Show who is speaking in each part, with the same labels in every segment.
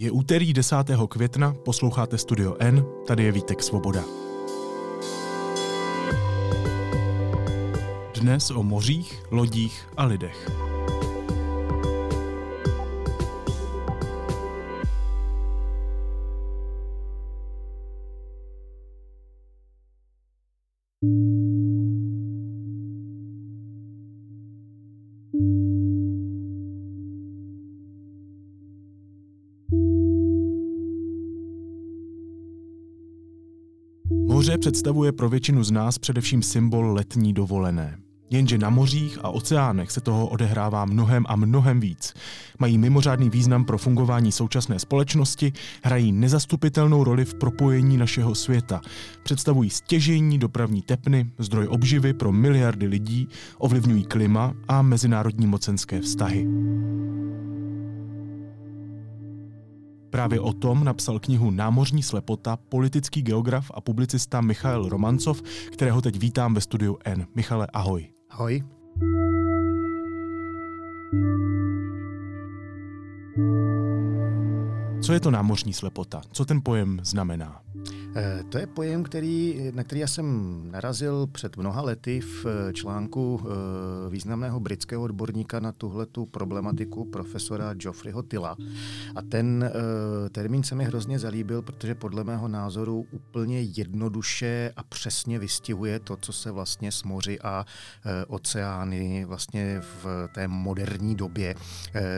Speaker 1: Je úterý 10. května, posloucháte Studio N, tady je Vítek Svoboda. Dnes o mořích, lodích a lidech. Představuje pro většinu z nás především symbol letní dovolené. Jenže na mořích a oceánech se toho odehrává mnohem a mnohem víc. Mají mimořádný význam pro fungování současné společnosti, hrají nezastupitelnou roli v propojení našeho světa. Představují stěžení dopravní tepny, zdroj obživy pro miliardy lidí, ovlivňují klima a mezinárodní mocenské vztahy. Právě o tom napsal knihu Námořní slepota politický geograf a publicista Michal Romancov, kterého teď vítám ve studiu N. Michale, ahoj.
Speaker 2: Ahoj.
Speaker 1: Co je to námořní slepota? Co ten pojem znamená?
Speaker 2: Eh, to je pojem, který, na který já jsem narazil před mnoha lety v eh, článku eh, významného britského odborníka na tuhletu problematiku profesora Geoffreyho Tilla. A ten termín se mi hrozně zalíbil, protože podle mého názoru úplně jednoduše a přesně vystihuje to, co se vlastně s moři a oceány vlastně v té moderní době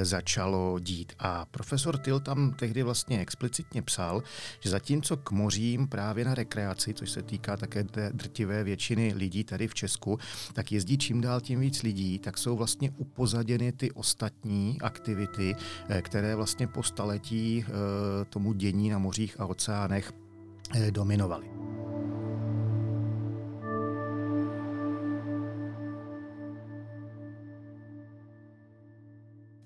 Speaker 2: začalo dít. A profesor Till tam tehdy vlastně explicitně psal, že zatímco k mořím právě na rekreaci, což se týká také té drtivé většiny lidí tady v Česku, tak jezdí čím dál tím víc lidí, tak jsou vlastně upozaděny ty ostatní aktivity, eh, které vlastně po staletí eh, tomu dění na mořích a oceánech eh, dominovaly.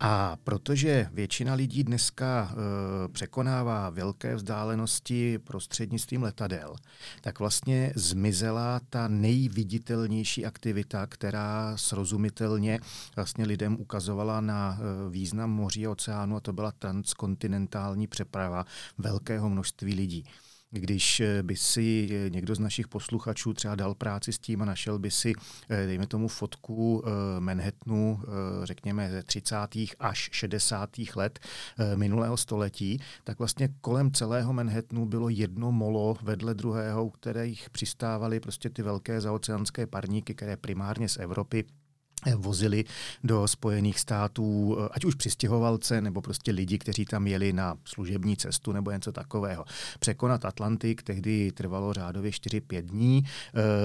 Speaker 2: A protože většina lidí dneska e, překonává velké vzdálenosti prostřednictvím letadel, tak vlastně zmizela ta nejviditelnější aktivita, která srozumitelně vlastně lidem ukazovala na e, význam moří a oceánu, a to byla transkontinentální přeprava velkého množství lidí. Když eh, by si eh, někdo z našich posluchačů třeba dal práci s tím a našel by si, eh, dejme tomu, fotku Manhattanu, řekněme ze 30. až 60. let minulého století, tak vlastně kolem celého Manhattanu bylo jedno molo vedle druhého, u kterých přistávaly prostě ty velké zaoceánské parníky, které primárně z Evropy vozili do Spojených států, ať už přistěhovalce, nebo prostě lidi, kteří tam jeli na služební cestu nebo něco takového. Překonat Atlantik tehdy trvalo řádově 4-5 dní,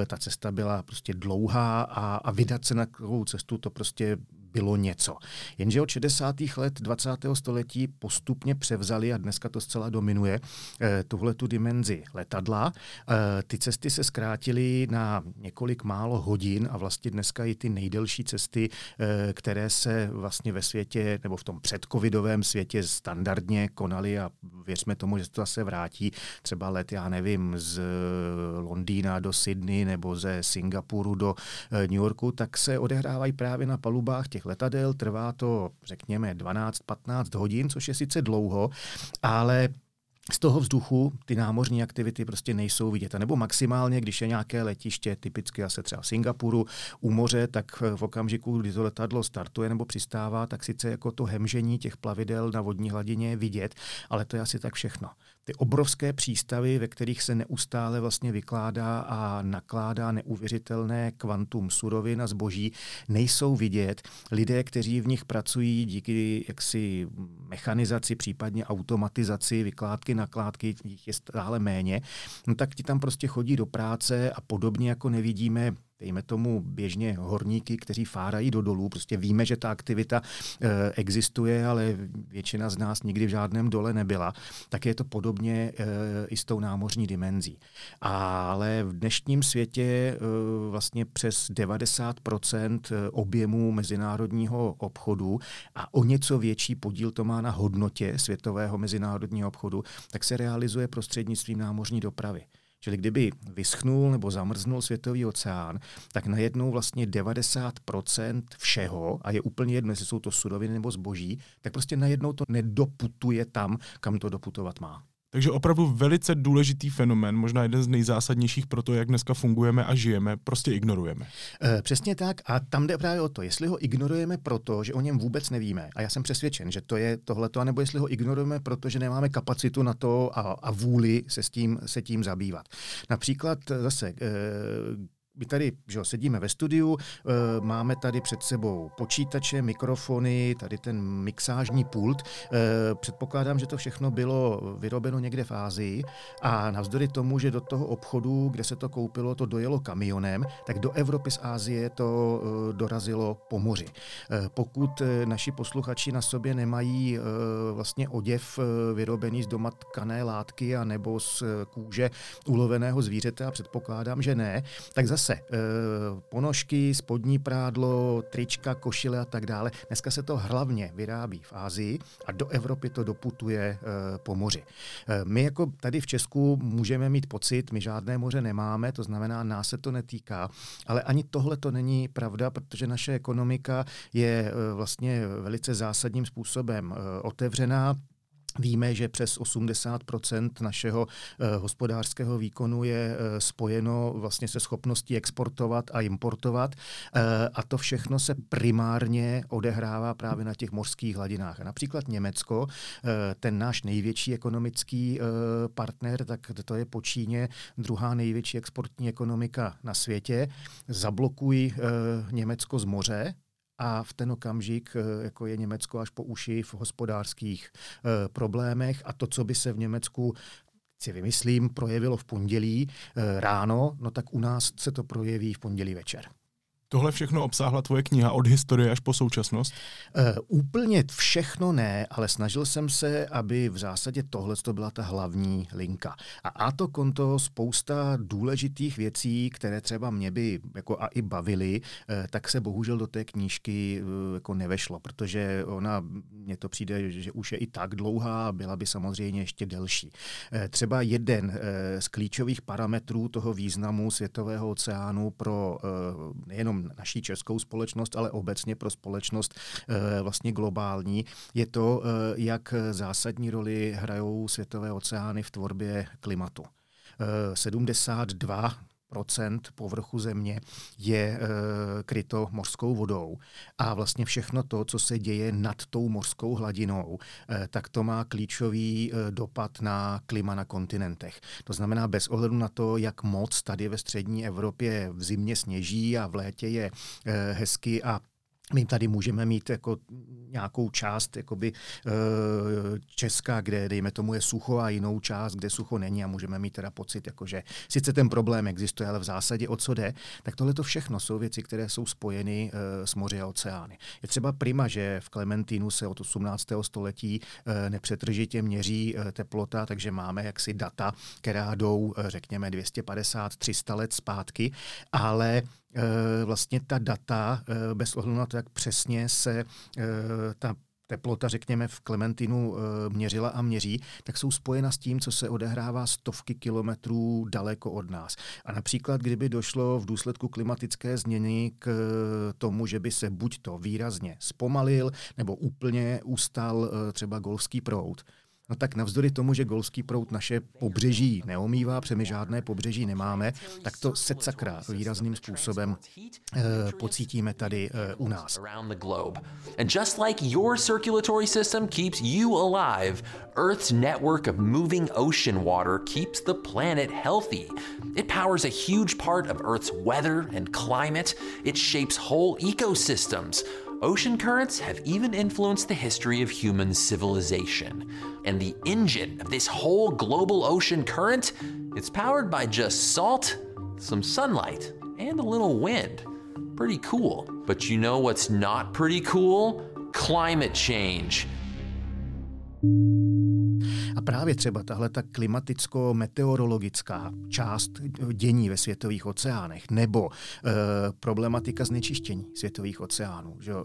Speaker 2: e, ta cesta byla prostě dlouhá a, a vydat se na takovou cestu to prostě bylo něco. Jenže od 60. let 20. století postupně převzali, a dneska to zcela dominuje, eh, tuhle tu dimenzi letadla. Eh, ty cesty se zkrátily na několik málo hodin a vlastně dneska i ty nejdelší cesty, eh, které se vlastně ve světě nebo v tom předcovidovém světě standardně konaly a věřme tomu, že to zase vrátí třeba let, já nevím, z Londýna do Sydney nebo ze Singapuru do New Yorku, tak se odehrávají právě na palubách těch těch letadel, trvá to řekněme 12-15 hodin, což je sice dlouho, ale z toho vzduchu ty námořní aktivity prostě nejsou vidět. A nebo maximálně, když je nějaké letiště, typicky asi třeba Singapuru, u moře, tak v okamžiku, kdy to letadlo startuje nebo přistává, tak sice jako to hemžení těch plavidel na vodní hladině je vidět, ale to je asi tak všechno ty obrovské přístavy, ve kterých se neustále vlastně vykládá a nakládá neuvěřitelné kvantum surovin a zboží, nejsou vidět. Lidé, kteří v nich pracují díky jaksi mechanizaci, případně automatizaci, vykládky, nakládky, jich je stále méně, no tak ti tam prostě chodí do práce a podobně jako nevidíme dejme tomu běžně horníky, kteří fárají do dolů. Prostě víme, že ta aktivita e, existuje, ale většina z nás nikdy v žádném dole nebyla. Tak je to podobně e, i s tou námořní dimenzí. Ale v dnešním světě e, vlastně přes 90% objemu mezinárodního obchodu a o něco větší podíl to má na hodnotě světového mezinárodního obchodu, tak se realizuje prostřednictvím námořní dopravy. Čili kdyby vyschnul nebo zamrznul světový oceán, tak najednou vlastně 90% všeho, a je úplně jedno, jestli jsou to suroviny nebo zboží, tak prostě najednou to nedoputuje tam, kam to doputovat má.
Speaker 1: Takže opravdu velice důležitý fenomén, možná jeden z nejzásadnějších pro to, jak dneska fungujeme a žijeme, prostě ignorujeme.
Speaker 2: E, přesně tak a tam jde právě o to, jestli ho ignorujeme proto, že o něm vůbec nevíme, a já jsem přesvědčen, že to je tohleto, nebo jestli ho ignorujeme proto, že nemáme kapacitu na to a, a vůli se s tím, se tím zabývat. Například zase, e, my tady že sedíme ve studiu, e, máme tady před sebou počítače, mikrofony, tady ten mixážní pult. E, předpokládám, že to všechno bylo vyrobeno někde v Ázii a navzdory tomu, že do toho obchodu, kde se to koupilo, to dojelo kamionem, tak do Evropy z Ázie to e, dorazilo po moři. Pokud naši posluchači na sobě nemají vlastně oděv vyrobený z doma tkané látky a nebo z kůže uloveného zvířete a předpokládám, že ne, tak zase zase e, ponožky, spodní prádlo, trička, košile a tak dále. Dneska se to hlavně vyrábí v Ázii a do Evropy to doputuje e, po moři. E, my jako tady v Česku můžeme mít pocit, my žádné moře nemáme, to znamená, nás se to netýká, ale ani tohle to není pravda, protože naše ekonomika je e, vlastně velice zásadním způsobem e, otevřená Víme, že přes 80% našeho eh, hospodářského výkonu je eh, spojeno vlastně se schopností exportovat a importovat. Eh, a to všechno se primárně odehrává právě na těch mořských hladinách. A například Německo, ten náš největší ekonomický partner, tak to je po Číně druhá největší exportní ekonomika na světě. Zablokují Německo z moře, a v ten okamžik eh, jako je Německo až po uši v hospodářských e, problémech a to, co by se v Německu si vymyslím, projevilo v pondělí e, ráno, no tak u nás se to projeví v pondělí večer.
Speaker 1: Tohle všechno obsáhla tvoje kniha od historie až po současnost?
Speaker 2: Uh, úplně všechno ne, ale snažil jsem se, aby v zásadě tohle to byla ta hlavní linka. A a to konto spousta důležitých věcí, které třeba mě by jako a i bavily, uh, tak se bohužel do té knížky uh, jako nevešlo, protože ona, mně to přijde, že už je i tak dlouhá a byla by samozřejmě ještě delší. Uh, třeba jeden uh, z klíčových parametrů toho významu světového oceánu pro uh, nejenom naší českou společnost, ale obecně pro společnost eh, vlastně globální, je to, eh, jak zásadní roli hrajou světové oceány v tvorbě klimatu. 72 eh, povrchu země je e, kryto mořskou vodou. A vlastně všechno to, co se děje nad tou mořskou hladinou, e, tak to má klíčový e, dopad na klima na kontinentech. To znamená, bez ohledu na to, jak moc tady ve střední Evropě v zimě sněží a v létě je hezky a my tady můžeme mít jako nějakou část jakoby, e, Česka, kde dejme tomu je sucho a jinou část, kde sucho není a můžeme mít teda pocit, jako, že sice ten problém existuje, ale v zásadě o co jde, tak tohle to všechno jsou věci, které jsou spojeny e, s moři a oceány. Je třeba prima, že v Klementínu se od 18. století e, nepřetržitě měří teplota, takže máme jaksi data, která jdou, řekněme, 250-300 let zpátky, ale Eh, vlastně ta data, eh, bez ohledu na to, jak přesně se eh, ta teplota, řekněme, v Klementinu měřila a měří, tak jsou spojena s tím, co se odehrává stovky kilometrů daleko od nás. A například, kdyby došlo v důsledku klimatické změny k tomu, že by se buď to výrazně zpomalil, nebo úplně ustal třeba golfský proud, No tak navzdory tomu, že golský prout naše pobřeží neomývá, protože žádné pobřeží nemáme, tak to se sakra výrazným způsobem uh, pocítíme tady uh, u nás. And just like your circulatory system keeps you alive, Earth's network of moving ocean water keeps the planet healthy. It powers a huge part of Earth's weather and climate. It shapes whole ecosystems. Ocean currents have even influenced the history of human civilization. And the engine of this whole global ocean current, it's powered by just salt, some sunlight, and a little wind. Pretty cool. But you know what's not pretty cool? Climate change. A právě třeba tahle ta klimaticko-meteorologická část dění ve světových oceánech nebo e, problematika znečištění světových oceánů. Že, e,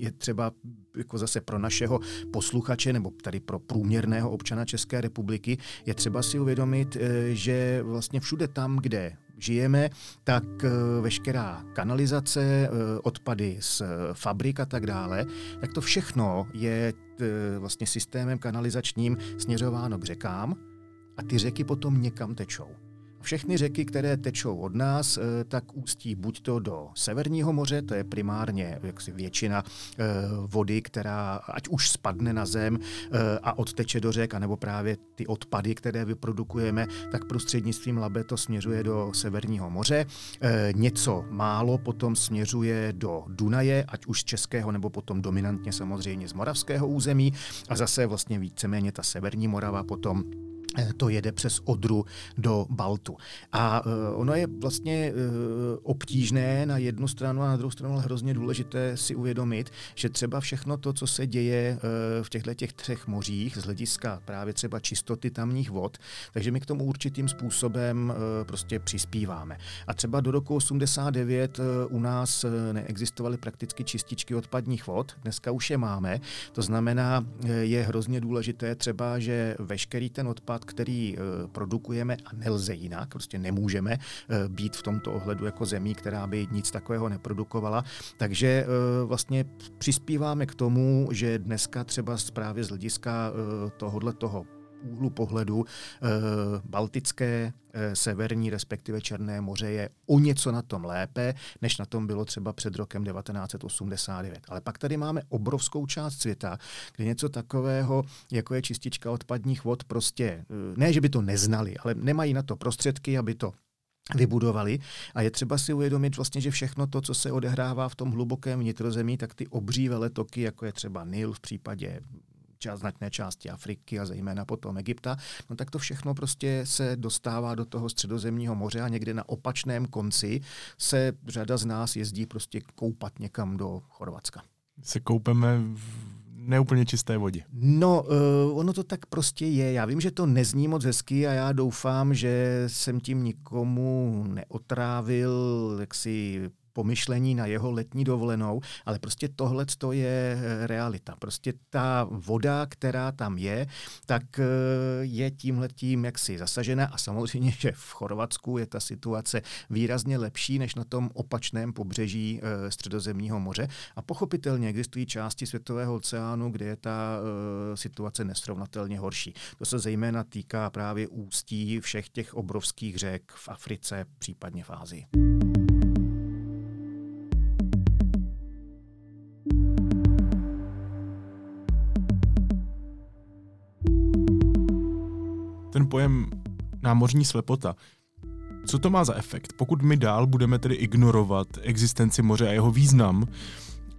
Speaker 2: je třeba jako zase pro našeho posluchače nebo tady pro průměrného občana České republiky je třeba si uvědomit, e, že vlastně všude tam, kde žijeme, tak eh, veškerá kanalizace, eh, odpady z fabrik a tak dále, tak to všechno je eh, vlastně systémem kanalizačním směřováno k řekám a ty řeky potom někam tečou. Všechny řeky, které tečou od nás, eh, tak ústí buď to do Severního moře, to je primárně jaksi většina eh, vody, která ať už spadne na zem eh, a odteče do řek, anebo právě ty odpady, které vyprodukujeme, tak prostřednictvím Labe to směřuje do Severního moře. Něco málo potom směřuje do Dunaje, ať už z českého, nebo potom dominantně samozřejmě z moravského území. A zase vlastně víceméně ta Severní Morava potom to jede přes Odru do Baltu. A uh, ono je vlastně uh, obtížné na jednu stranu a na druhou stranu ale hrozně důležité si uvědomit, že třeba všechno to, co se děje v těchto těch třech mořích z hlediska právě třeba čistoty tamních vod, takže my k tomu určitým způsobem prostě přispíváme. A třeba do roku 89 uh, u nás neexistovaly prakticky čističky odpadních vod, dneska už je máme, to znamená, je hrozně důležité třeba, že veškerý ten odpad odpad, který eh, produkujeme a nelze jinak, prostě nemůžeme eh, být v tomto ohledu jako zemí, která by nic takového neprodukovala. Takže eh, vlastně přispíváme k tomu, že dneska třeba právě z hlediska tohohle toho úhlu pohledu eh, Baltické, eh, Severní, respektive Černé moře je o něco na tom lépe, než na tom bylo třeba před rokem 1989. Ale pak tady máme obrovskou část světa, kde něco takového, jako je čistička odpadních vod, prostě eh, ne, že by to neznali, ale nemají na to prostředky, aby to vybudovali. A je třeba si uvědomit vlastně, že všechno to, co se odehrává v tom hlubokém vnitrozemí, tak ty obří veletoky, jako je třeba Nil v případě část, značné části Afriky a zejména potom Egypta, no tak to všechno prostě se dostává do toho středozemního moře a někde na opačném konci se řada z nás jezdí prostě koupat někam do Chorvatska.
Speaker 1: Se koupeme v neúplně čisté vodě.
Speaker 2: No, uh, ono to tak prostě je. Já vím, že to nezní moc hezky a já doufám, že jsem tím nikomu neotrávil jaksi pomyšlení na jeho letní dovolenou, ale prostě tohle je eh, realita. Prostě ta voda, která tam je, tak eh, je tímhletím jaksi zasažena a samozřejmě, že v Chorvatsku je ta situace výrazně lepší než na tom opačném pobřeží eh, středozemního moře a pochopitelně existují části světového oceánu, kde je ta situace nesrovnatelně horší. To se zejména týká právě ústí všech těch obrovských řek v Africe, případně v Ázii.
Speaker 1: Ten pojem námořní slepota. Co to má za efekt? Pokud my dál budeme tedy ignorovat existenci moře a jeho význam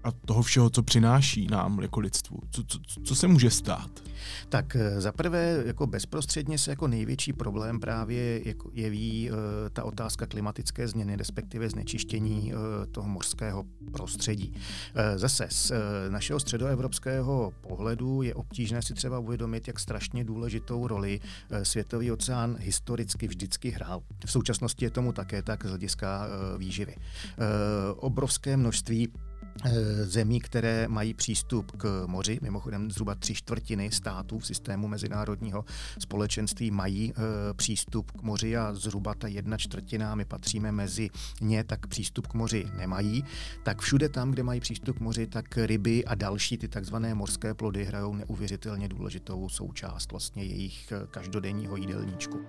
Speaker 1: a toho všeho, co přináší nám jako lidstvu, co, co, co se může stát?
Speaker 2: Tak eh, zaprvé jako bezprostředně se jako největší problém právě jako jeví uh, ta otázka klimatické změny, respektive znečištění uh, toho mořského prostředí. Uh, zase z našeho středoevropského pohledu je obtížné si třeba uvědomit, jak strašně důležitou roli světový oceán historicky vždycky hrál. V současnosti je tomu také tak z hlediska výživy. Obrovské množství zemí, které mají přístup k moři. Mimochodem zhruba tři čtvrtiny států v systému mezinárodního společenství mají e, přístup k moři a zhruba ta jedna čtvrtina, my patříme mezi ně, tak přístup k moři nemají. Tak všude tam, kde mají přístup k moři, tak ryby a další ty takzvané mořské plody hrajou neuvěřitelně důležitou součást vlastně jejich eh, každodenního jídelníčku.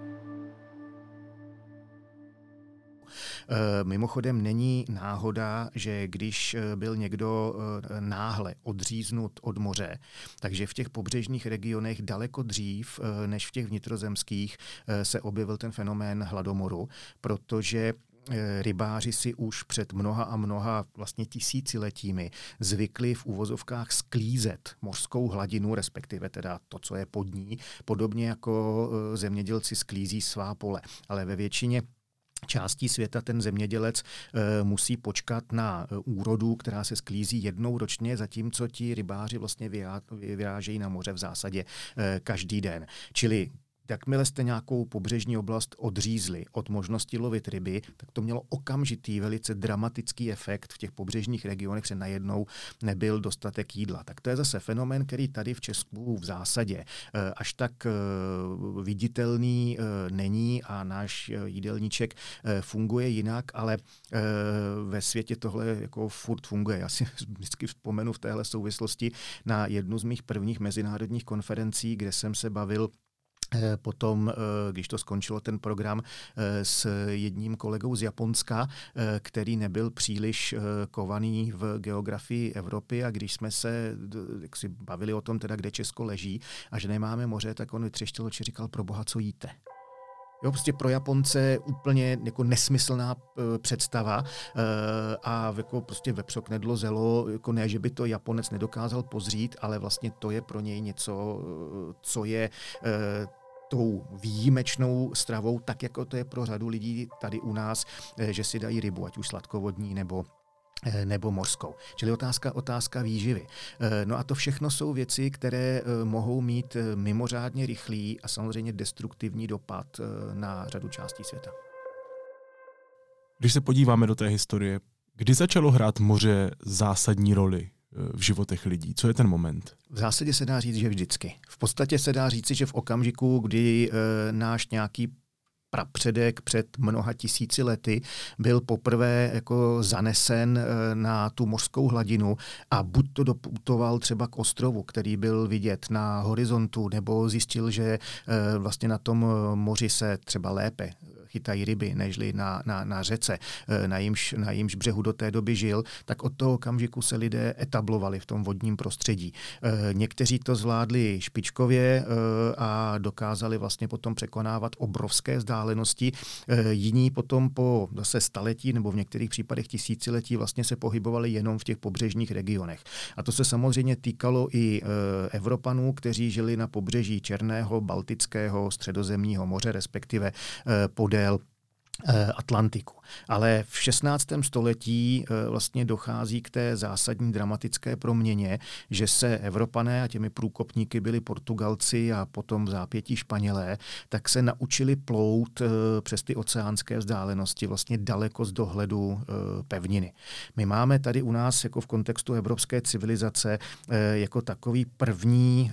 Speaker 2: Eh, mimochodem není náhoda, že když eh, byl někdo eh, náhle odříznut od moře, takže v těch pobřežních regionech daleko dřív než v těch vnitrozemských se objevil ten fenomén hladomoru, protože rybáři si už před mnoha a mnoha vlastně tisíciletími zvykli v úvozovkách sklízet mořskou hladinu, respektive teda to, co je pod ní, podobně jako zemědělci sklízí svá pole. Ale ve většině částí světa ten zemědělec e, musí počkat na e, úrodu, která se sklízí jednou ročně, zatímco ti rybáři vlastně vyrážejí na moře v zásadě e, každý den. Čili Jakmile jste nějakou pobřežní oblast odřízli od možnosti lovit ryby, tak to mělo okamžitý, velice dramatický efekt v těch pobřežních regionech, se najednou nebyl dostatek jídla. Tak to je zase fenomén, který tady v Česku v zásadě eh, až tak eh, viditelný eh, není a náš jídelníček funguje jinak, ale ve světě tohle jako furt funguje. Já si vždycky vzpomenu v téhle souvislosti na jednu z mých prvních mezinárodních konferencí, kde jsem se bavil potom, eh, když to skončilo ten program eh, s jedním kolegou z Japonska, který nebyl příliš kovaný v geografii Evropy a když jsme se jak si bavili o tom, teda, kde Česko leží a že nemáme moře, tak on vytřeštil oči říkal, pro boha, co jíte? Jo, prostě pro Japonce úplně jako nesmyslná uh, představa uh, a jako prostě vepřok nedlo zelo, jako ne, že by to Japonec nedokázal pozřít, ale vlastně to je pro něj něco, co je uh, tou výjimečnou stravou, tak jako to je pro řadu lidí tady u nás, eh, že si dají rybu, ať už sladkovodní nebo eh, nebo morskou. Čili otázka, otázka výživy. Eh, no a to všechno jsou věci, které mohou mít mimořádně rychlý a samozřejmě destruktivní dopad na řadu částí světa.
Speaker 1: Když se podíváme do té historie, kdy začalo hrát moře zásadní roli v životech lidí? Co je ten moment?
Speaker 2: V zásadě se dá říct, že vždycky. V podstatě se dá říci, že v okamžiku, kdy e, náš nějaký prapředek před mnoha tisíci lety byl poprvé jako zanesen e, na tu mořskou hladinu a buď to doputoval třeba k ostrovu, který byl vidět na horizontu, nebo zjistil, že e, vlastně na tom moři se třeba lépe chytají ryby, nežli na, na, na řece, eh, na jímž, na jímž břehu do té doby žil, tak od toho okamžiku se lidé etablovali v tom vodním prostředí. Eh, někteří to zvládli špičkově eh, a dokázali vlastně potom překonávat obrovské vzdálenosti. Jiní potom po zase staletí nebo v některých případech tisíciletí vlastně se pohybovali jenom v těch pobřežních regionech. A to se samozřejmě týkalo i Evropanů, kteří žili na pobřeží Černého, Baltického, Středozemního moře, respektive podél Eh, Atlantiku. Ale v 16. století eh, vlastně dochází k té zásadní dramatické proměně, že se Evropané a těmi průkopníky byli Portugalci a potom v zápětí Španělé, tak se naučili plout eh, přes ty oceánské vzdálenosti vlastně daleko z dohledu pevniny. My máme tady u nás jako v kontextu evropské civilizace jako takový první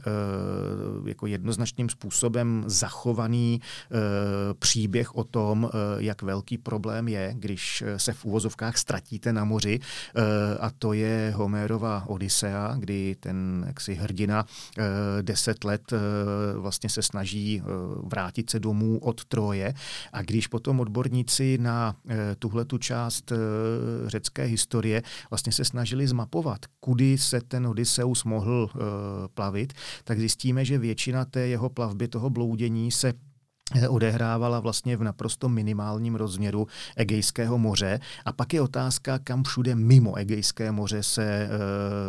Speaker 2: jako jednoznačným způsobem zachovaný příběh o tom, jak velký problém je, když eh, se v úvozovkách ztratíte na moři eh, a to je Homérova Odisea, kdy ten jaksi hrdina eh, deset let vlastně se snaží vrátit se domů od Troje. A když potom odborníci na tuhle tu část řecké historie vlastně se snažili zmapovat, kudy se ten Odysseus mohl plavit, tak zjistíme, že většina té jeho plavby, toho bloudění se odehrávala vlastně v naprosto minimálním rozměru Egejského moře. A pak je otázka, kam všude mimo Egejské moře se e,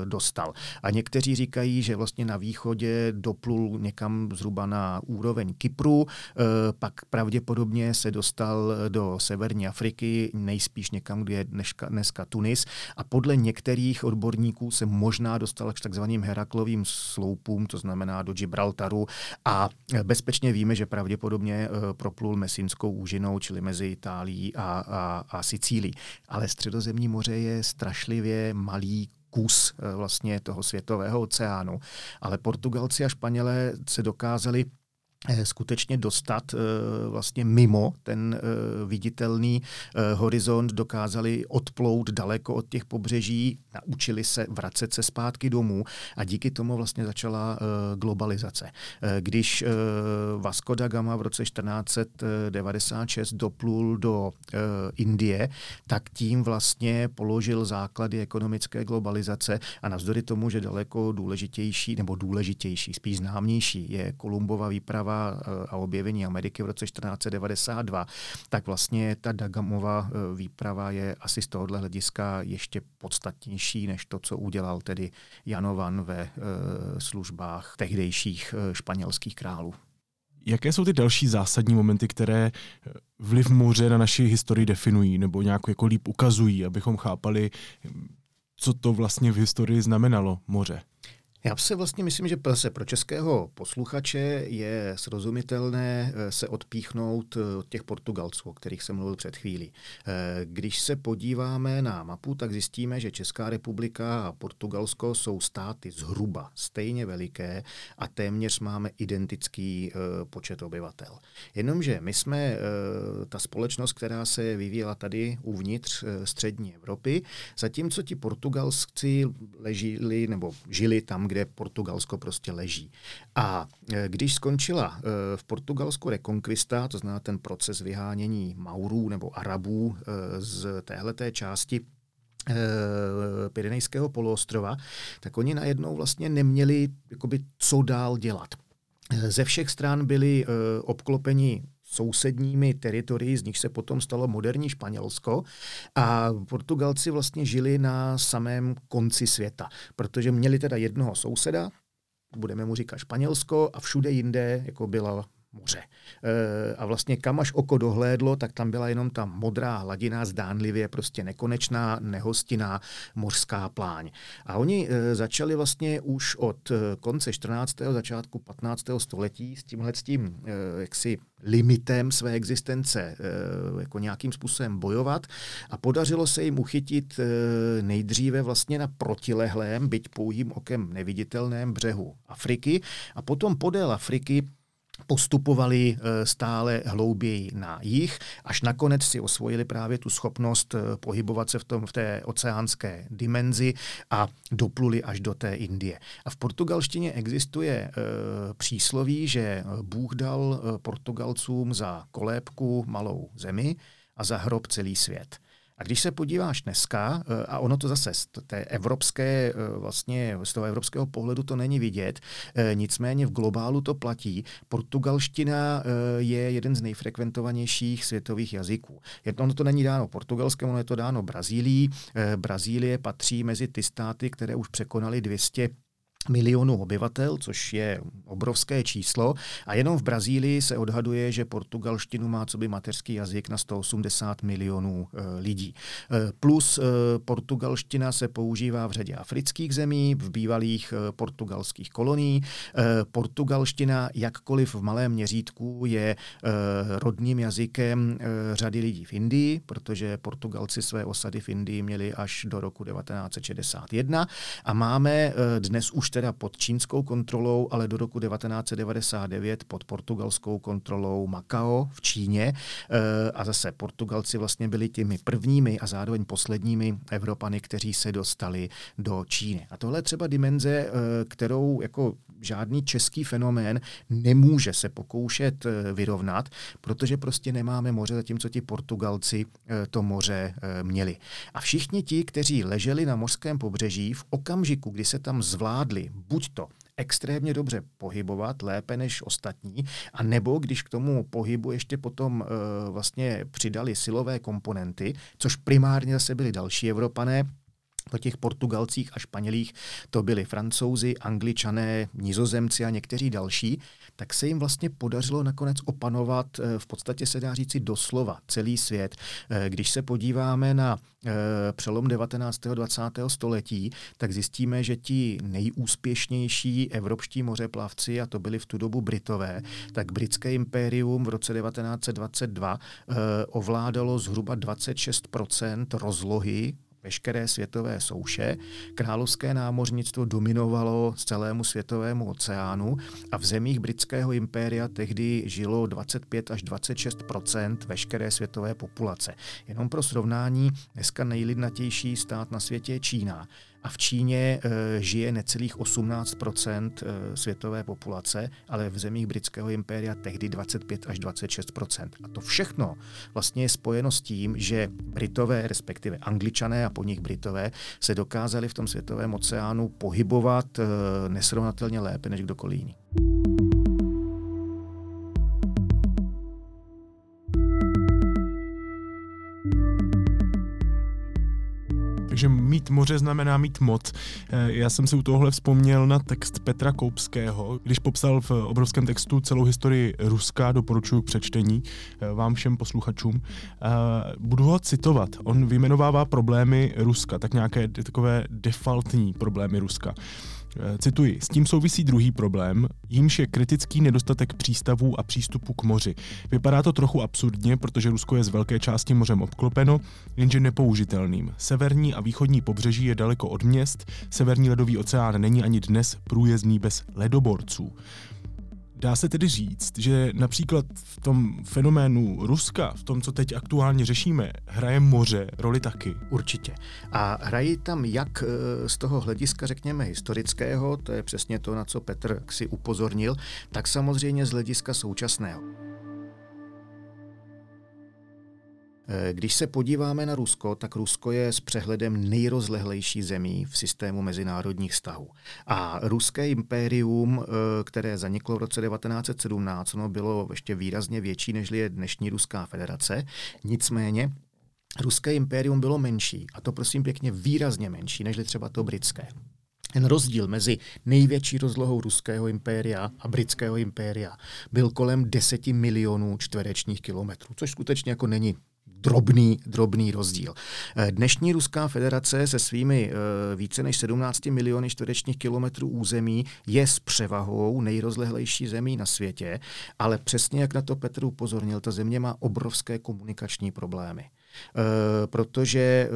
Speaker 2: dostal. A někteří říkají, že vlastně na východě doplul někam zhruba na úroveň Kypru, e, pak pravděpodobně se dostal do severní Afriky, nejspíš někam, kde je dneska, dneska Tunis. A podle některých odborníků se možná dostal k takzvaným Heraklovým sloupům, to znamená do Gibraltaru. A bezpečně víme, že pravděpodobně vlastně proplul Mesinskou úžinou, čili mezi Itálií a, a, a Sicílií. Ale středozemní moře je strašlivě malý kus eh, vlastně toho světového oceánu. Ale Portugalci a Španělé se dokázali Eh, skutečně dostat eh, vlastně mimo ten eh, viditelný horizont, dokázali odplout daleko od těch pobřeží, naučili se vracet se zpátky domů a díky tomu vlastně začala globalizace. Když Vasco da Gama v roce 1496 doplul do Indie, tak tím vlastně položil základy ekonomické globalizace a navzdory tomu, že daleko důležitější nebo důležitější, spíš známější je Kolumbova výprava výprava eh, a objevení Ameriky v roce 1492, tak vlastně ta Dagamova eh, výprava je asi z tohohle hlediska ještě podstatnější než to, co udělal tedy Janovan ve eh, službách tehdejších španělských králů.
Speaker 1: Jaké jsou ty další zásadní momenty, které vliv moře na naši historii definují nebo nějak jako líp ukazují, abychom chápali, co to vlastně v historii znamenalo moře?
Speaker 2: Já si vlastně myslím, že se pro českého posluchače je srozumitelné eh, se odpíchnout eh, od těch Portugalců, o kterých jsem mluvil před chvílí. Eh, když se podíváme na mapu, tak zjistíme, že Česká republika a Portugalsko jsou státy zhruba stejně veliké a téměř máme identický počet obyvatel. Jenomže my jsme ta společnost, která se vyvíjela tady uvnitř střední Evropy, zatímco ti Portugalsci ležili nebo žili tam, kde Portugalsko prostě leží. A e, když skončila e, v Portugalsku rekonkvista, to znamená ten proces vyhánění Maurů nebo Arabů e, z téhleté části Pyrenejského poloostrova, tak oni najednou vlastně neměli jakoby, co dál dělat. Ze všech stran byli obklopeni sousedními teritorii, z nich se potom stalo moderní Španělsko. A Portugalci vlastně žili na samém konci světa, protože měli teda jednoho souseda, budeme mu říkat Španělsko a všude jinde jako byla moře. E, a vlastně kam až oko dohlédlo, tak tam byla jenom ta modrá hladina, zdánlivě prostě nekonečná, nehostinná mořská pláň. A oni e, začali vlastně už od e, konce 14. začátku 15. století s tímhle s tím jaksi limitem své existence jako nějakým způsobem bojovat a podařilo se jim uchytit nejdříve vlastně na protilehlém, byť pouhým okem neviditelném břehu Afriky a potom podél Afriky postupovali eh, stále hlouběji na jih, až nakonec si osvojili právě tu schopnost eh, pohybovat se v, tom, v té oceánské dimenzi a dopluli až do té Indie. A v portugalštině existuje e, přísloví, že Bůh dal Portugalcům za kolébku malou zemi a za hrob celý svět. A když se podíváš dneska, eh, a ono to zase z té evropské, eh, vlastně z toho evropského pohledu to není vidět, eh, nicméně v globálu to platí. Portugalština je jeden z nejfrekventovanějších světových jazyků. Ono to není dáno portugalskému, ono je to dáno Brazílií. Brazílie patří mezi ty státy, které už překonaly 200 milionů obyvatel, což je obrovské číslo. A jenom v Brazílii se odhaduje, že portugalštinu má co by mateřský jazyk na 180 milionů e, lidí. E, plus e, portugalština se používá v řadě afrických zemí, v bývalých portugalských kolonií. Portugalština, jakkoliv v malém měřítku, je rodným jazykem řady lidí v Indii, protože Portugalci své osady v Indii měli až do roku 1961. A máme dnes už teda pod čínskou kontrolou, ale do roku 1999 pod portugalskou kontrolou Macao v Číně. Eh, a zase Portugalci vlastně byli těmi prvními a zároveň posledními Evropany, kteří se dostali do Číny. A tohle je třeba dimenze, eh, kterou jako žádný český fenomén nemůže se pokoušet eh, vyrovnat, protože prostě nemáme moře, zatímco ti Portugalci to moře měli. A všichni ti, kteří leželi na mořském pobřeží, v okamžiku, kdy se tam zvládli zvládli buď to extrémně dobře pohybovat, lépe než ostatní, a nebo když k tomu pohybu ještě potom e, vlastně přidali silové komponenty, což primárně zase byli další Evropané, po těch Portugalcích a Španělích to byli Francouzi, Angličané, Nizozemci a někteří další, tak se jim vlastně podařilo nakonec opanovat, eh, v podstatě se dá říci doslova, celý svět. Eh, když se podíváme na eh, přelom 19. a 20. století, tak zjistíme, že ti nejúspěšnější evropští mořeplavci, a to byli v tu dobu Britové, tak britské impérium v roce 1922 ovládalo zhruba 26% rozlohy veškeré světové souše. Královské námořnictvo dominovalo celému světovému oceánu a v zemích britského impéria tehdy žilo 25 až 26% veškeré světové populace. Jenom pro srovnání, dneska nejlidnatější stát na světě je Čína a v Číně e, žije necelých 18 e, světové populace, ale v zemích britského impéria tehdy 25 až 26% A to všechno vlastně je spojeno s tím, že Britové, respektive Angličané a po nich Britové, se dokázali v tom světovém oceánu pohybovat e, nesrovnatelně lépe než kdokoliv jiný.
Speaker 1: Takže mít moře znamená mít moc. Eh, já jsem si u tohohle vzpomněl na text Petra Koupského, když popsal v obrovském textu celou historii Ruska, doporučuji k přečtení eh, vám všem posluchačům. Eh, budu ho citovat. On vyjmenovává problémy Ruska, tak nějaké takové defaultní problémy Ruska. Eh, cituji, s tím souvisí druhý problém, jímž je kritický nedostatek přístavů a přístupu k moři. Vypadá to trochu absurdně, protože Rusko je z velké části mořem obklopeno, jenže nepoužitelným. Severní a východní pobřeží je daleko od měst, severní ledový oceán není ani dnes průjezdný bez ledoborců. Dá se tedy říct, že například v tom fenoménu Ruska, v tom, co teď aktuálně řešíme, hraje moře roli taky?
Speaker 2: Určitě. A hrají tam jak eh, z toho hlediska, řekněme, historického, to je přesně to, na co Petr si upozornil, tak samozřejmě z hlediska současného. Když se podíváme na Rusko, tak Rusko je s přehledem nejrozlehlejší zemí v systému mezinárodních vztahů. A ruské impérium, eh, které zaniklo v roce 1917, no, bylo ještě výrazně větší, než je dnešní Ruská federace. Nicméně Ruské impérium bylo menší, a to prosím pěkně výrazně menší, než třeba to britské. Ten rozdíl mezi největší rozlohou ruského impéria a britského impéria byl kolem 10 milionů čtverečních kilometrů, což skutečně jako není drobný, drobný rozdíl. Eh, dnešní Ruská federace se svými eh, více než 17 miliony čtverečních kilometrů území je s převahou nejrozlehlejší zemí na světě, ale přesně jak na to Petr upozornil, ta země má obrovské komunikační problémy. E, protože e,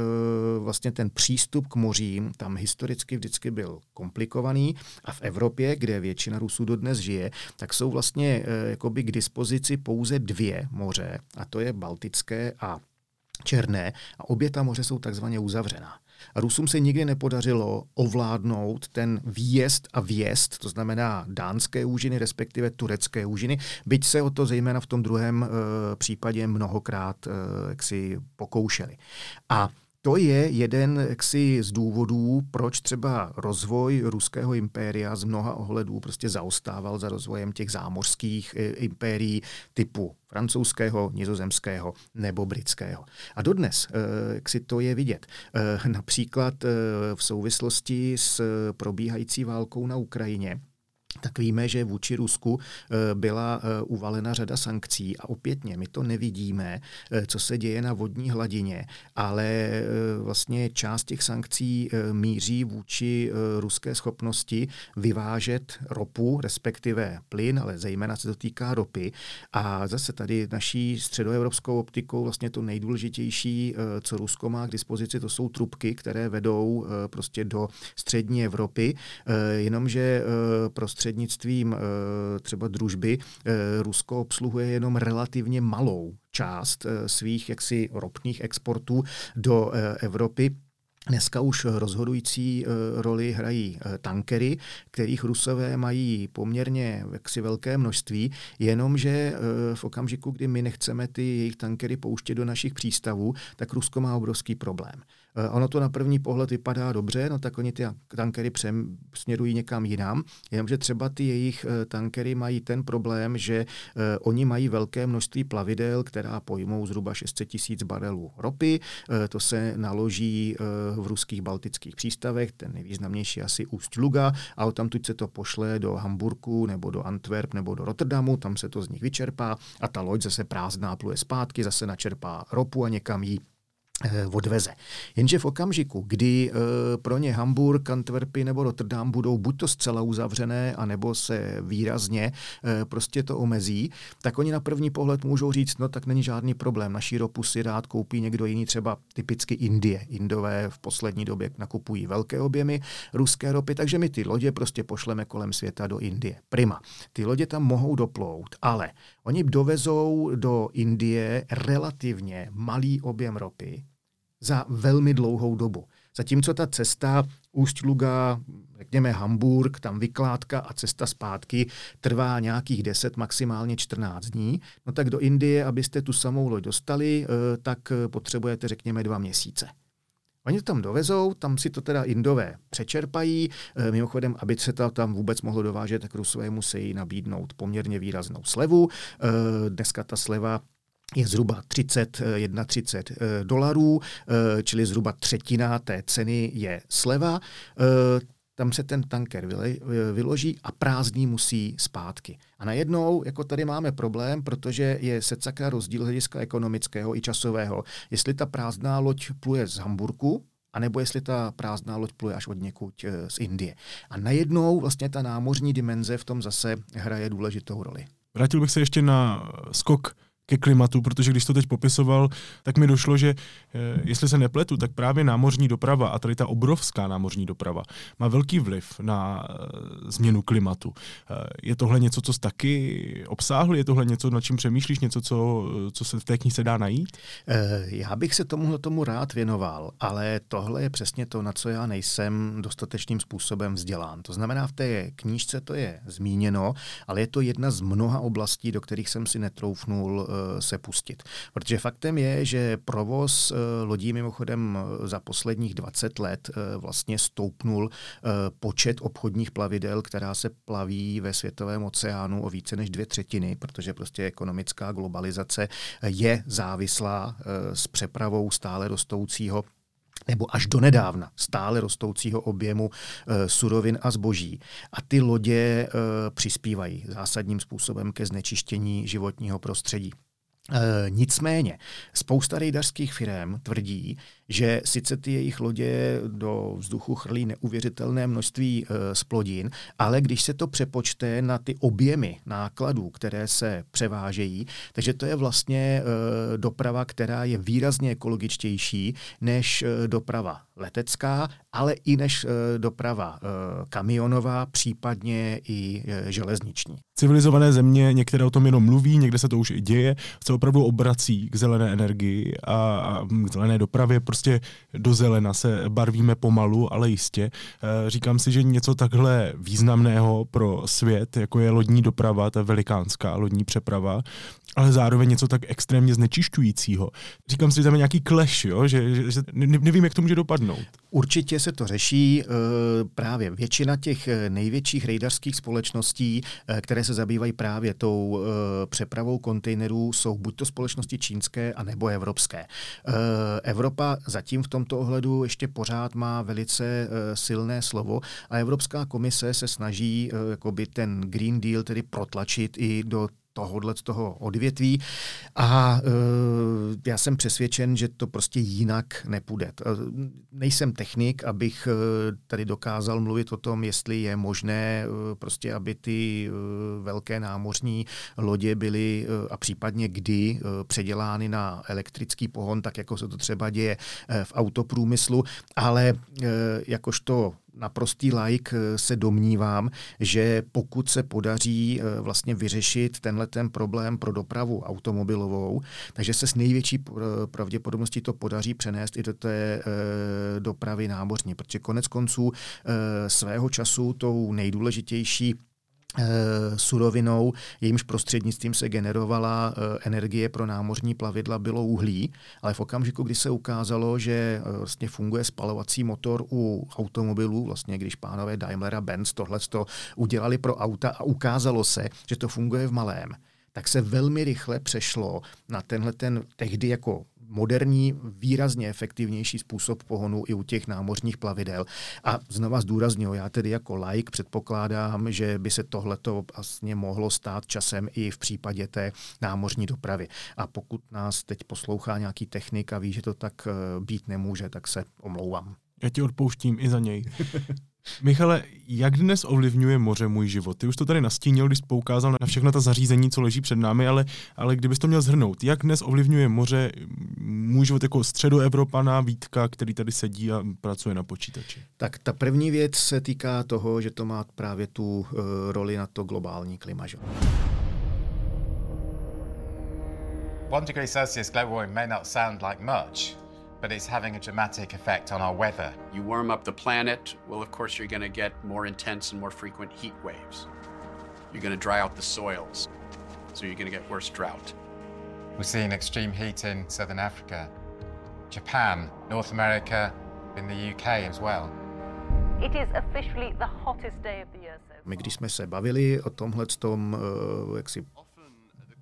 Speaker 2: vlastně ten přístup k mořím tam historicky vždycky byl komplikovaný a v Evropě, kde většina Rusů dodnes žije, tak jsou vlastně e, jakoby k dispozici pouze dvě moře a to je Baltické a Černé a obě ta moře jsou takzvaně uzavřená. Rusům se nikdy nepodařilo ovládnout ten výjezd a vjezd, to znamená dánské úžiny, respektive turecké úžiny, byť se o to zejména v tom druhém e, případě mnohokrát e, jaksi pokoušeli. A to je jeden jaksi z důvodů, proč třeba rozvoj ruského impéria z mnoha ohledů prostě zaostával za rozvojem těch zámořských eh, impérií typu francouzského, nizozemského nebo britského. A dodnes, eh, jak si to je vidět, eh, například v souvislosti s probíhající válkou na Ukrajině, tak víme, že vůči Rusku eh, byla eh, uvalena řada sankcí a opětně my to nevidíme, eh, co se děje na vodní hladině, ale vlastně část těch sankcí míří vůči ruské schopnosti vyvážet ropu, respektive plyn, ale zejména se to týká ropy. A zase tady naší středoevropskou optikou vlastně to nejdůležitější, co Rusko má k dispozici, to jsou trubky, které vedou prostě do střední Evropy, jenomže prostředí prostřednictvím eh, třeba družby eh, Rusko obsluhuje jenom relativně malou část eh, svých jaksi ropných exportů do Evropy. Dneska už rozhodující roli hrají tankery, kterých Rusové mají poměrně jaksi velké množství, jenomže v okamžiku, kdy my nechceme ty jejich tankery pouštět do našich přístavů, tak Rusko má obrovský problém. Eh, ono to na první pohled vypadá dobře, no tak oni ty tankery přem, směrují někam jinam, jenomže třeba ty jejich eh, tankery mají ten problém, že uh, oni mají velké množství plavidel, která pojmou zhruba 600 tisíc barelů ropy. To se naloží v ruských baltických přístavech, ten nejvýznamnější asi Úst Luga, a tam tuď se to pošle do Hamburku nebo do Antwerp nebo do Rotterdamu, tam se to z nich vyčerpá a ta loď zase prázdná pluje zpátky, zase načerpá ropu a někam jí Eh, odveze. Jenže v okamžiku, kdy e, pro ně Hamburg, Antwerpy nebo Rotterdam budou buď to zcela uzavřené, anebo se výrazně e, prostě to omezí, tak oni na první pohled můžou říct, no tak není žádný problém, naší ropu si rád koupí někdo jiný, třeba typicky Indie. Indové v poslední době nakupují velké objemy ruské ropy, takže my ty lodě prostě pošleme kolem světa do Indie. Prima. Ty lodě tam mohou doplout, ale oni dovezou do Indie relativně malý objem ropy, za velmi dlouhou dobu. Zatímco ta cesta Úst-Luga, řekněme Hamburg, tam vykládka a cesta zpátky trvá nějakých 10, maximálně 14 dní, no tak do Indie, abyste tu samou loď dostali, eh, tak potřebujete, řekněme, dva měsíce. Oni to tam dovezou, tam si to teda Indové přečerpají. Eh, mimochodem, aby se to tam vůbec mohlo dovážet, tak Rusové musí nabídnout poměrně výraznou slevu. Eh, dneska ta sleva je zhruba 30, 31 dolarů, čili zhruba třetina té ceny je sleva tam se ten tanker vyloží a prázdný musí zpátky. A najednou, jako tady máme problém, protože je secaka rozdíl hlediska ekonomického i časového, jestli ta prázdná loď pluje z Hamburku, anebo jestli ta prázdná loď pluje až od někud eh, z Indie. A najednou vlastně ta námořní dimenze v tom zase hraje důležitou roli.
Speaker 1: Vrátil bych se ještě na skok ke klimatu, protože když to teď popisoval, tak mi došlo, že eh, jestli se nepletu, tak právě námořní doprava a tady ta obrovská námořní doprava má velký vliv na eh, změnu klimatu. Eh, je tohle něco, co jsi taky obsáhl? Je tohle něco, nad čím přemýšlíš? Něco, co, co se v té knize dá najít?
Speaker 2: Já bych se tomuhle tomu rád věnoval, ale tohle je přesně to, na co já nejsem dostatečným způsobem vzdělán. To znamená, v té knížce to je zmíněno, ale je to jedna z mnoha oblastí, do kterých jsem si netroufnul se pustit. Protože faktem je, že provoz eh, lodí mimochodem eh, za posledních 20 let vlastně stoupnul počet obchodních plavidel, která se plaví ve světovém oceánu o více než dvě třetiny, protože prostě ekonomická globalizace je závislá s přepravou stále rostoucího nebo až donedávna stále rostoucího objemu e, surovin a zboží. A ty lodě e, přispívají zásadním způsobem ke znečištění životního prostředí. E, nicméně, spousta rejdařských firm tvrdí, že sice ty jejich lodě do vzduchu chrlí neuvěřitelné množství e, splodin, ale když se to přepočte na ty objemy nákladů, které se převážejí, takže to je vlastně e, doprava, která je výrazně ekologičtější než doprava letecká, ale i než e, doprava e, kamionová, případně i e, železniční.
Speaker 1: Civilizované země některé o tom jenom mluví, někde se to už i děje, se opravdu obrací k zelené energii a, k zelené dopravě, prostě do zelena se barvíme pomalu, ale jistě. Říkám si, že něco takhle významného pro svět, jako je lodní doprava, ta velikánská lodní přeprava, ale zároveň něco tak extrémně znečišťujícího. Říkám si, že tam je nějaký jo? Že, že, že nevím, jak to může dopadnout.
Speaker 2: Určitě se to řeší. E, právě většina těch e, největších rejdařských společností, e, které se zabývají právě tou přepravou kontejnerů, jsou buď to společnosti čínské, anebo evropské. Evropa zatím v tomto ohledu ještě pořád má velice silné slovo a Evropská komise se snaží jakoby ten Green Deal tedy protlačit i do tohohle z toho odvětví a e, já jsem přesvědčen, že to prostě jinak nepůjde. Nejsem technik, abych e, tady dokázal mluvit o tom, jestli je možné e, prostě, aby ty e, velké námořní lodě byly e, a případně kdy e, předělány na elektrický pohon, tak jako se to třeba děje e, v autoprůmyslu, ale e, jakožto naprostý like eh, se domnívám, že pokud se podaří eh, vlastně vyřešit tenhle ten problém pro dopravu automobilovou, takže se s největší pravděpodobností to podaří přenést i do té eh, dopravy námořní, protože konec konců svého času tou nejdůležitější surovinou, jejímž prostřednictvím se generovala eh, energie pro námořní plavidla, bylo uhlí, ale v okamžiku, kdy se ukázalo, že eh, vlastně funguje spalovací motor u automobilů, vlastně když pánové Daimler a Benz tohle udělali pro auta a ukázalo se, že to funguje v malém, tak se velmi rychle přešlo na tenhle ten tehdy jako moderní, výrazně efektivnější způsob pohonu i u těch námořních plavidel. A znova zdůraznuju, já tedy jako like předpokládám, že by se tohleto vlastně mohlo stát časem i v případě té námořní dopravy. A pokud nás teď poslouchá nějaký technik a ví, že to tak eh, být nemůže, tak se omlouvám.
Speaker 1: Já ti odpouštím i za něj. Michale, jak dnes ovlivňuje moře můj život? Ty už to tady nastínil, když poukázal na všechno ta zařízení, co leží před námi, ale, ale kdybys to měl zhrnout, jak dnes ovlivňuje moře můj život jako středoevropana Vítka, který tady sedí a pracuje na počítači?
Speaker 2: Tak ta první věc se týká toho, že to má právě tu uh, roli na to globální klima. Že? One degree Celsius global warming may not sound like much, but it's having a dramatic effect on our weather. You warm up the planet, well, of course, you're going to get more intense and more frequent heat waves. You're going to dry out the soils, so you're going to get worse drought. We're seeing extreme heat in southern Africa, Japan, North America, in the UK as well. It is officially the hottest day of the year. So My když jsme se bavili o tomhle tom, uh, jaksi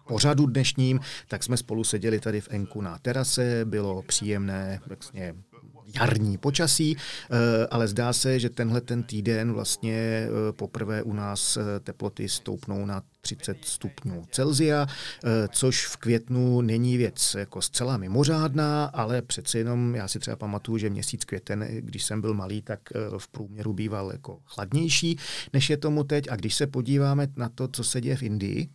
Speaker 2: pořadu dnešním, tak jsme spolu seděli tady v Enku na terase, bylo příjemné, vlastně jarní počasí, eh, ale zdá se, že tenhle ten týden vlastně eh, poprvé u nás eh, teploty stoupnou na 30 stupňů Celzia, což v květnu není věc jako zcela mimořádná, ale přeci jenom já si třeba pamatuju, že měsíc květen, když jsem byl malý, tak v průměru býval jako chladnější, než je tomu teď. A když se podíváme na to, co se děje v Indii,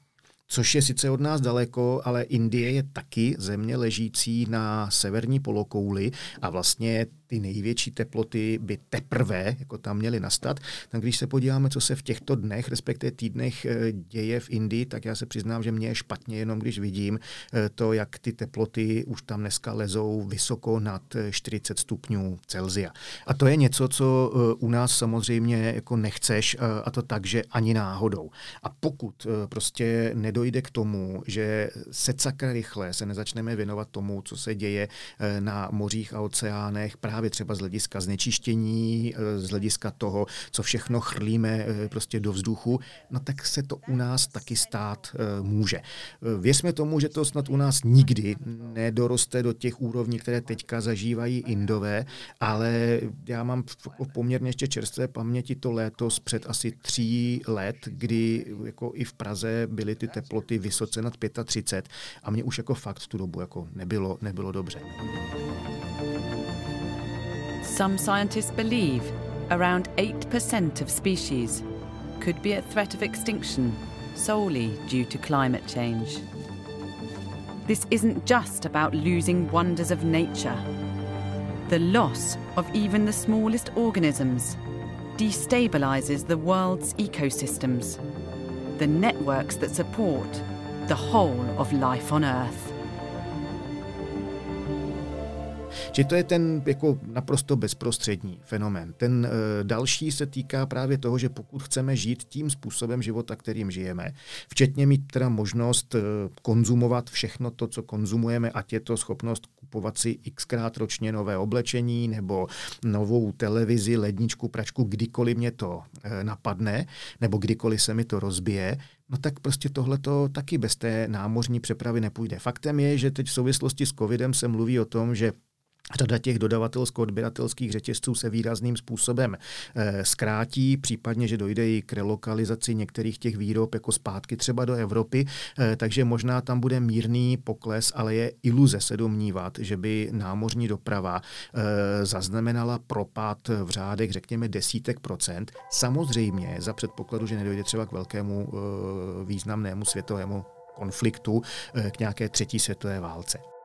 Speaker 2: což je sice od nás daleko, ale Indie je taky země ležící na severní polokouli a vlastně ty největší teploty by teprve jako tam měly nastat. Tak když se podíváme, co se v těchto dnech, respektive týdnech eh, děje v Indii, tak já se přiznám, že mě je špatně jenom, když vidím eh, to, jak ty teploty už tam dneska lezou vysoko nad 40 stupňů Celzia. A to je něco, co eh, u nás samozřejmě jako nechceš a to tak, že ani náhodou. A pokud prostě nedojde k tomu, že se sakra rychle se nezačneme věnovat tomu, co se děje na mořích a oceánech, právě právě třeba z hlediska znečištění, eh, z hlediska toho, co všechno chrlíme eh, prostě do vzduchu, no tak se to u nás taky stát eh, může. Věřme tomu, že to snad u nás nikdy nedoroste do těch úrovní, které teďka zažívají Indové, ale já mám poměrně ještě čerstvé paměti to léto před asi tří let, kdy jako i v Praze byly ty teploty vysoce nad 35 a mě už jako fakt tu dobu jako nebylo, nebylo dobře.
Speaker 3: Some scientists believe around 8% of species could be at threat of extinction solely due to climate change. This isn't just about losing wonders of nature. The loss of even the smallest organisms destabilizes the world's ecosystems, the networks that support the whole of life on Earth.
Speaker 2: Či to je ten jako naprosto bezprostřední fenomén. Ten e, další se týká právě toho, že pokud chceme žít tím způsobem života, kterým žijeme, včetně mít teda možnost e, konzumovat všechno to, co konzumujeme, ať je to schopnost kupovat si xkrát ročně nové oblečení nebo novou televizi, ledničku, pračku, kdykoliv mě to e, napadne, nebo kdykoliv se mi to rozbije, no tak prostě tohle to taky bez té námořní přepravy nepůjde. Faktem je, že teď v souvislosti s covidem se mluví o tom, že Řada těch dodavatelsko-odběratelských řetězců se výrazným způsobem e, zkrátí, případně, že dojde i k relokalizaci některých těch výrob jako zpátky třeba do Evropy, e, takže možná tam bude mírný pokles, ale je iluze se domnívat, že by námořní doprava e, zaznamenala propad v řádech, řekněme, desítek procent. Samozřejmě za předpokladu, že nedojde třeba k velkému e, významnému světovému konfliktu, e, k nějaké třetí světové válce.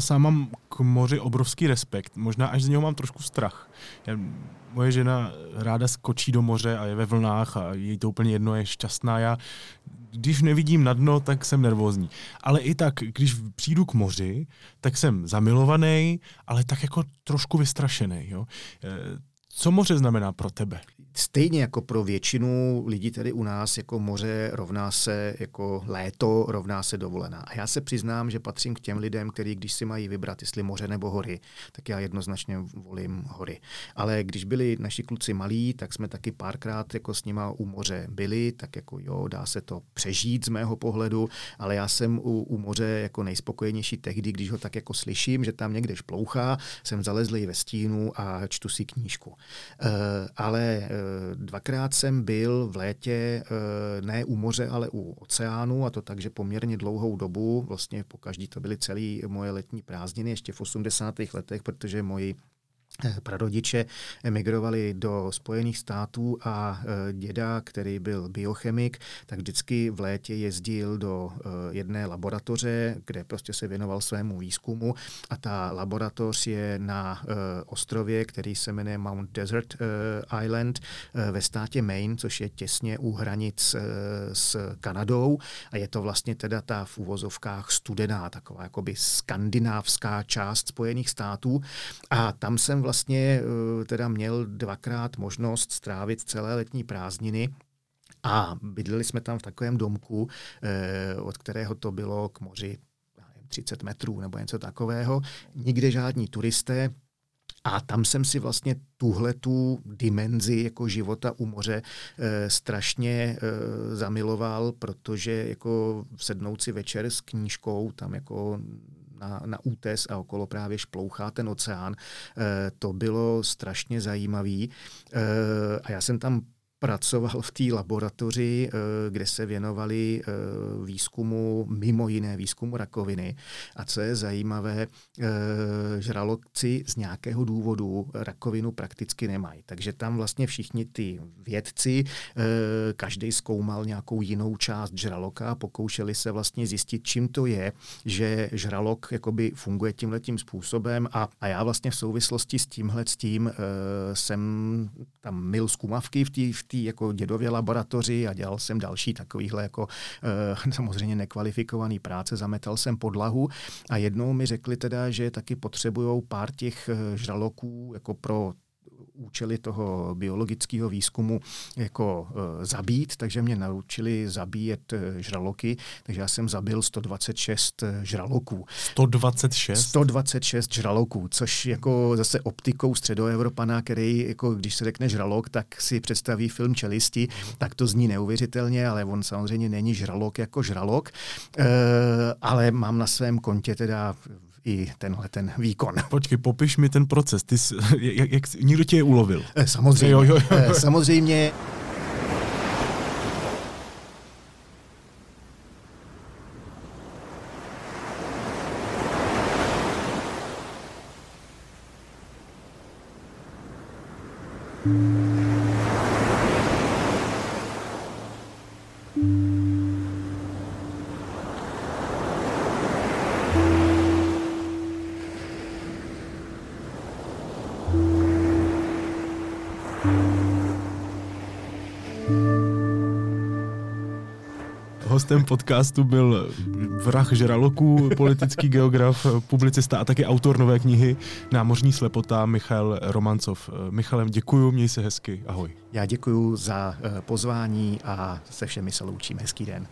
Speaker 1: Sám mám k moři obrovský respekt, možná až z něho mám trošku strach. Já, moje žena ráda skočí do moře a je ve vlnách a jí to úplně jedno, je šťastná. Já, když nevidím na dno, tak jsem nervózní. Ale i tak, když přijdu k moři, tak jsem zamilovaný, ale tak jako trošku vystrašený. Jo? E, co moře znamená pro tebe?
Speaker 2: Stejně jako pro většinu lidí tady u nás, jako moře rovná se jako léto, rovná se dovolená. A já se přiznám, že patřím k těm lidem, kteří, když si mají vybrat, jestli moře nebo hory, tak já jednoznačně volím hory. Ale když byli naši kluci malí, tak jsme taky párkrát jako s nima u moře byli, tak jako jo, dá se to přežít z mého pohledu, ale já jsem u, u moře jako nejspokojenější tehdy, když ho tak jako slyším, že tam někde šplouchá, jsem zalezlý ve stínu a čtu si knížku. Uh, ale uh, Dvakrát jsem byl v létě eh, ne u moře, ale u oceánu a to takže poměrně dlouhou dobu, vlastně po každý to byly celé moje letní prázdniny, ještě v 80. letech, protože moji prarodiče emigrovali do Spojených států a eh, děda, který byl biochemik, tak vždycky v létě jezdil do eh, jedné laboratoře, kde prostě se věnoval svému výzkumu. A ta laboratoř je na ostrově, který se jmenuje Mount Desert Island ve státě Maine, což je těsně u hranic s Kanadou. A je to vlastně teda ta v úvozovkách studená, taková jakoby skandinávská část Spojených států. A tam jsem vlastně eh, teda měl dvakrát možnost strávit celé letní prázdniny a bydleli jsme tam v takovém domku, eh, od kterého to bylo k moři 30 metrů nebo něco takového. Nikde žádní turisté, a tam jsem si vlastně tuhle tu dimenzi jako života u moře e, strašně e, zamiloval, protože jako sednout si večer s knížkou tam jako na, na útes a okolo právě šplouchá ten oceán. E, to bylo strašně zajímavý. E, a já jsem tam pracoval v té laboratoři, eh, kde se věnovali eh, výzkumu, mimo jiné výzkumu rakoviny. A co je zajímavé, eh, žralokci z nějakého důvodu rakovinu prakticky nemají. Takže tam vlastně všichni ty vědci, každý zkoumal nějakou jinou část žraloka a pokoušeli se vlastně zjistit, čím to je, že žralok jakoby funguje tímhletím způsobem a, a já vlastně v souvislosti s tímhle s tím jsem tam mil zkumavky v té té jako dědově laboratoři a dělal jsem další takovýhle jako e, samozřejmě nekvalifikovaný práce, zametal jsem podlahu. A jednou mi řekli teda, že taky potřebují pár těch eh, žraloků jako pro účely toho biologického výzkumu jako e, zabít, takže mě naučili zabíjet e, žraloky, takže já jsem zabil 126 e, žraloků.
Speaker 1: 126?
Speaker 2: 126 žraloků, což jako zase optikou středoevropana, který jako když se řekne žralok, tak si představí film Čelisti, tak to zní neuvěřitelně, ale on samozřejmě není žralok jako žralok, ale mám na svém kontě teda i tenhle ten výkon.
Speaker 1: Počkej, popiš mi ten proces. Ty jsi, jak, jak, někdo tě je ulovil?
Speaker 2: Eh, samozřejmě. Jo, jo, jo. Eh, samozřejmě
Speaker 1: Hostem podcastu byl vrah žraloků, politický geograf, publicista a taky autor nové knihy Námořní slepota Michal Romancov. Michalem, děkuju, měj se hezky, ahoj.
Speaker 2: Já děkuju za eh, pozvání a se všemi se loučím. Hezký den.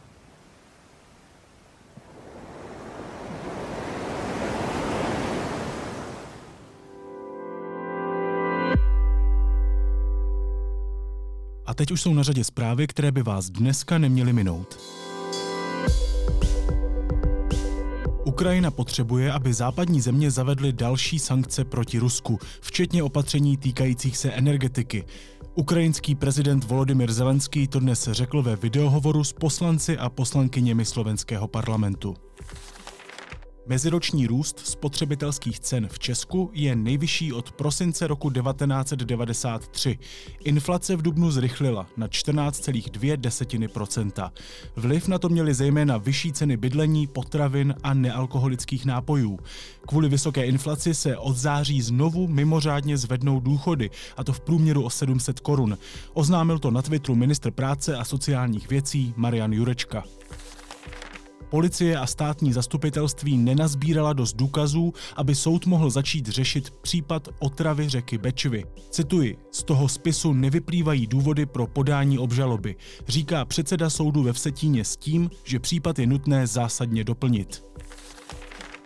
Speaker 1: A teď už jsou na řadě zprávy, které by vás dneska neměly minout. Ukrajina potřebuje, aby západní země zavedly další sankce proti Rusku, včetně opatření týkajících se energetiky. Ukrajinský prezident Volodymyr Zelenský to dnes řekl ve videohovoru s poslanci a poslankyněmi slovenského parlamentu. Meziroční růst spotřebitelských cen v Česku je nejvyšší od prosince roku 1993. Inflace v dubnu zrychlila na 14,2 Vliv na to měly zejména vyšší ceny bydlení, potravin a nealkoholických nápojů. Kvůli vysoké inflaci se od září znovu mimořádně zvednou důchody, a to v průměru o 700 korun. Oznámil to na Twitteru ministr práce a sociálních věcí Marian Jurečka. Policie a státní zastupitelství nenazbírala dost důkazů, aby soud mohl začít řešit případ otravy řeky Bečvy. Cituji, z toho spisu nevyplývají důvody pro podání obžaloby, říká předseda soudu ve Vsetíně s tím, že případ je nutné zásadně doplnit.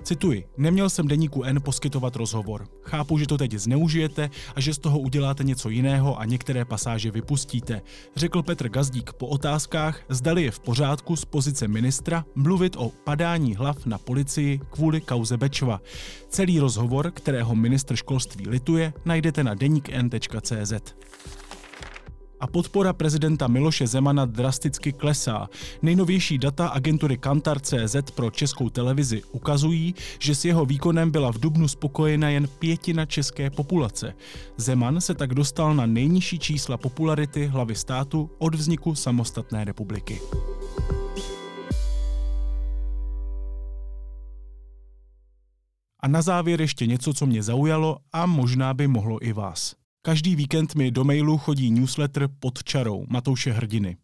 Speaker 1: Cituji, neměl jsem deníku N poskytovat rozhovor. Chápu, že to teď zneužijete a že z toho uděláte něco jiného a některé pasáže vypustíte, řekl Petr Gazdík po otázkách, zdali je v pořádku z pozice ministra mluvit o padání hlav na policii kvůli kauze Bečva. Celý rozhovor, kterého ministr školství lituje, najdete na deníkn.cz. a podpora prezidenta Miloše Zemana drasticky klesá. Nejnovější data agentury Kantar.cz pro českou televizi ukazují, že s jeho výkonem byla v Dubnu spokojena jen pětina české populace. Zeman se tak dostal na nejnižší čísla popularity hlavy státu od vzniku samostatné republiky. A na závěr ještě něco, co mě zaujalo a možná by mohlo i vás. Každý víkend mi do mailu chodí newsletter pod čarou Matouše Hrdiny.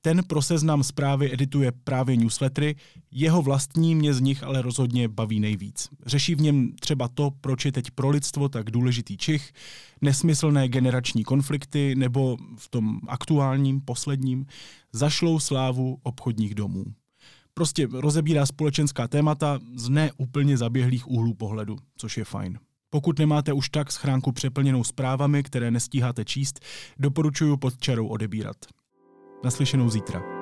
Speaker 1: Ten pro seznam zprávy edituje právě newslettery, jeho vlastní mě z nich ale rozhodně baví nejvíc. Řeší v něm třeba to, proč je teď pro lidstvo tak důležitý Čich, nesmyslné generační konflikty nebo v tom aktuálním, posledním, zašlou slávu obchodních domů. Prostě rozebírá společenská témata z neúplně zaběhlých úhlů pohledu, což je fajn. Pokud nemáte už tak schránku přeplněnou zprávami, které nestíháte číst, doporučuji pod čarou odebírat. Naslyšenou zítra.